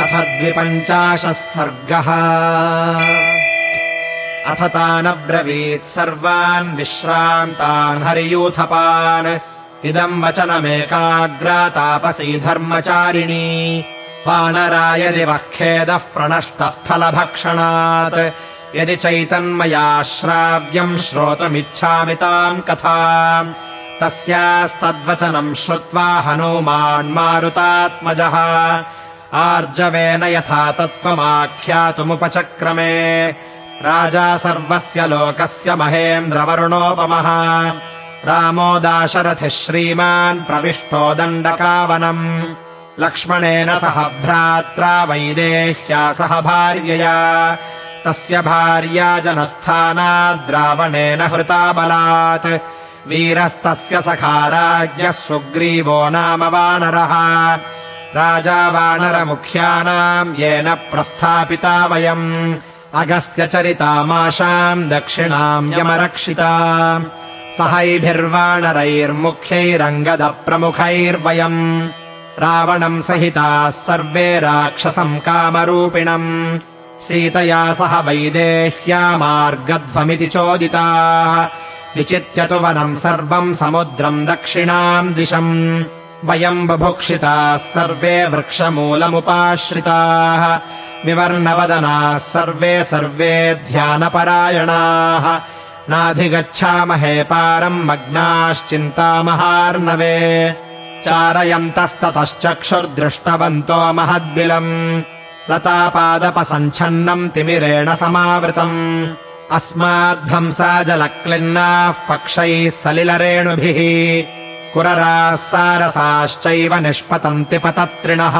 अथ द्विपञ्चाशः सर्गः। अथ तानब्रवीत् सर्वान् विश्रान्तान् हरियूथपान्। इदम् वचनमेकाग्रातापसी धर्मचारिणी। वानराय दिवःखेदः प्रणष्टः फलभक्षणात्। यदि चैतन्मया श्राव्यम् श्रोतुमिच्छामि ताम् कथा तस्यास्तद्वचनम् श्रुत्वा हनूमान् मारुतात्मजः आर्जवेन यथा तत्त्वमाख्यातुमुपचक्रमे। राजा सर्वस्य लोकस्य महेन्द्रवरुणोपमः। रामो दाशरथिः श्रीमान् प्रविष्टो दण्डकावनम्। लक्ष्मणेन सह भ्रात्रा वैदेह्या सह भार्यया। तस्य भार्या जनस्थानाद्रावणेन हृता बलात्। वीरस्तस्य सखा राज्ञः सुग्रीवो नाम वानरः राजा वानरमुख्यानाम् येन प्रस्थापिता वयम्। अगस्त्यचरितामाशाम् दक्षिणाम् यमरक्षिता। सहैभिर्वाणरैर्मुख्यैरङ्गदप्रमुखैर्वयम् रावणम् सहिताः सर्वे राक्षसम् कामरूपिणम्। सीतया सह वैदेह्या मार्गध्वमिति चोदिताः। विचित्य तु वनम् सर्वम् समुद्रम् दक्षिणाम् दिशम् वयम् बुभुक्षिताः सर्वे वृक्षमूलमुपाश्रिताः विवर्णवदनाः सर्वे सर्वे ध्यानपरायणाः। नाधिगच्छामहे पारम् मग्नाश्चिन्तामहार्णवे चारयन्तस्ततश्चक्षुर्दृष्टवन्तो महद्बिलम्। लतापादपसञ्छन्नम् तिमिरेण समावृतम्। अस्माद्धंसा जलक्लिन्नाः पक्षैः सलिलरेणुभिः कुरराः सारसाश्चैव निष्पतन्ति पतत्रिणः।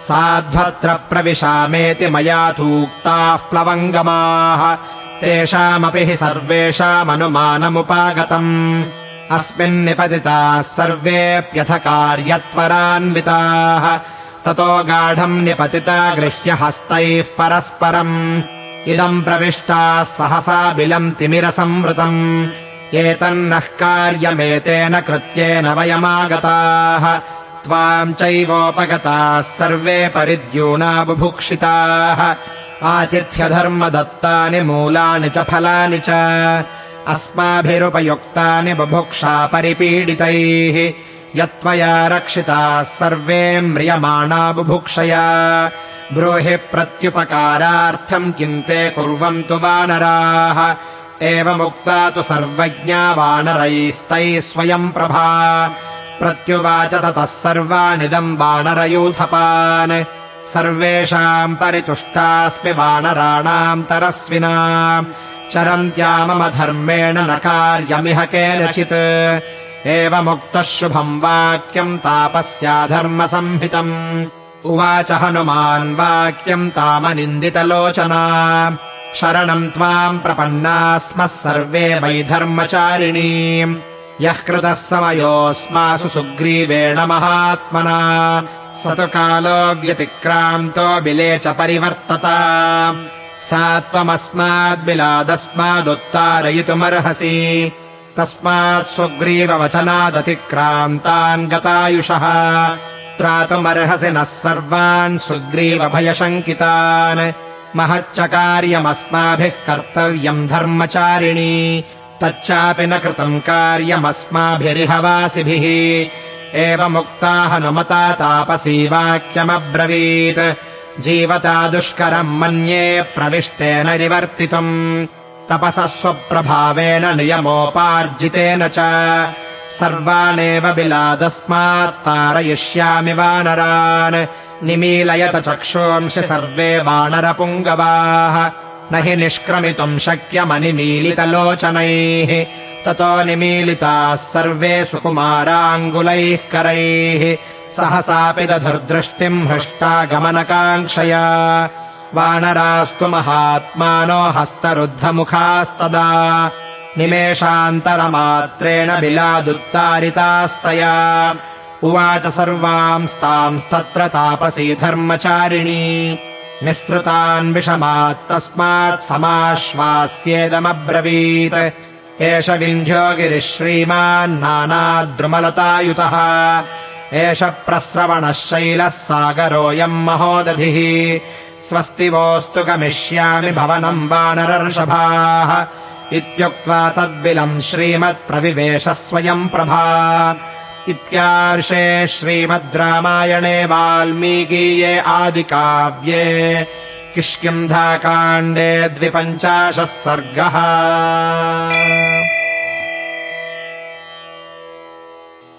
साध्वत्र प्रविशामेति मया तूक्ताः प्लवङ्गमाः। तेषामपि हि सर्वेषामनुमानमुपागतम्। अस्मिन्निपतिताः सर्वेऽप्यथ कार्यत्वरान्विताः ततो गाढम् निपतिता गृह्य हस्तैः परस्परम्। इदम् प्रविष्टाः सहसा बिलम् तिमिरसंवृतम् एतन्नः कार्यमेतेन कृत्येन वयमागताः त्वाम् चैवोपगताः सर्वे परिद्यूना बुभुक्षिताः। आतिथ्यधर्मदत्तानि मूलानि च फलानि च अस्माभिरुपयुक्तानि बुभुक्षा परिपीडितैः। यत्त्वया रक्षिताः सर्वे म्रियमाणा बुभुक्षया। ब्रूहि प्रत्युपकारार्थम् किम् ते कुर्वन्तु वानराः एवमुक्ता तु सर्वज्ञा वानरैस्तैः स्वयम् प्रभा। प्रत्युवाच ततः सर्वानिदम् वानरयूथपान्। सर्वेषाम् परितुष्टास्मि वानराणाम् तरस्विना। चरन्त्या मम धर्मेण न कार्यमिह केनचित्। एवमुक्तः शुभम् वाक्यम् तापस्याधर्मसंहितम्। उवाच हनुमान् वाक्यम् तामनिन्दितलोचना शरणम् त्वाम् प्रपन्ना स्मः सर्वे वै धर्मचारिणी यः कृतः समयोऽस्मासु सुग्रीवेण महात्मना। स तु कालो व्यतिक्रान्तो बिले च परिवर्तत। सा त्वमस्माद्बिलादस्मादुत्तारयितुमर्हसि तस्मात् सुग्रीववचनादतिक्रान्तान् गतायुषः। त्रातुमर्हसि नः सर्वान् सुग्रीवभयशङ्कितान् महच्च कार्यमस्माभिः कर्तव्यम् धर्मचारिणी तच्चापि न कृतम् कार्यमस्माभिरिह वासिभिः एवमुक्ता हनुमता तापसी वाक्यमब्रवीत्। जीवता दुष्करम् मन्ये प्रविष्टेन निवर्तितुम्। तपसः स्वप्रभावेन नियमोपार्जितेन च। सर्वानेव बिलादस्मात् तारयिष्यामि वानरान् निमीलयत चक्षुंषि सर्वे वानरपुङ्गवाः। न हि निष्क्रमितुम् शक्यमनिमीलितलोचनैः। ततो निमीलिताः सर्वे सुकुमाराङ्गुलैः करैः। सहसापि दधुर्दृष्टिम् हृष्टा गमनकाङ्क्षया। वानरास्तु महात्मानो हस्तरुद्धमुखास्तदा। निमेषान्तरमात्रेण बिलादुत्तारितास्तया उवाच सर्वांस्तांस्तत्र तापसी धर्मचारिणी। निःसृतान् विषमात् तस्मात् समाश्वास्येदमब्रवीत्। एष विन्ध्यो गिरिः श्रीमान् नानाद्रुमलतायुतः। एष प्रस्रवणः शैलः सागरोऽयम् महोदधिः। स्वस्ति वोऽस्तु गमिष्यामि भवनम् वानरर्षभाः। इत्युक्त्वा तद्बिलम् श्रीमत्प्रविवेश स्वयम् प्रभा इत्यार्षे श्रीमद् रामायणे वाल्मीकीये आदिकाव्ये किष्किन्धाकाण्डे द्विपञ्चाशः सर्गः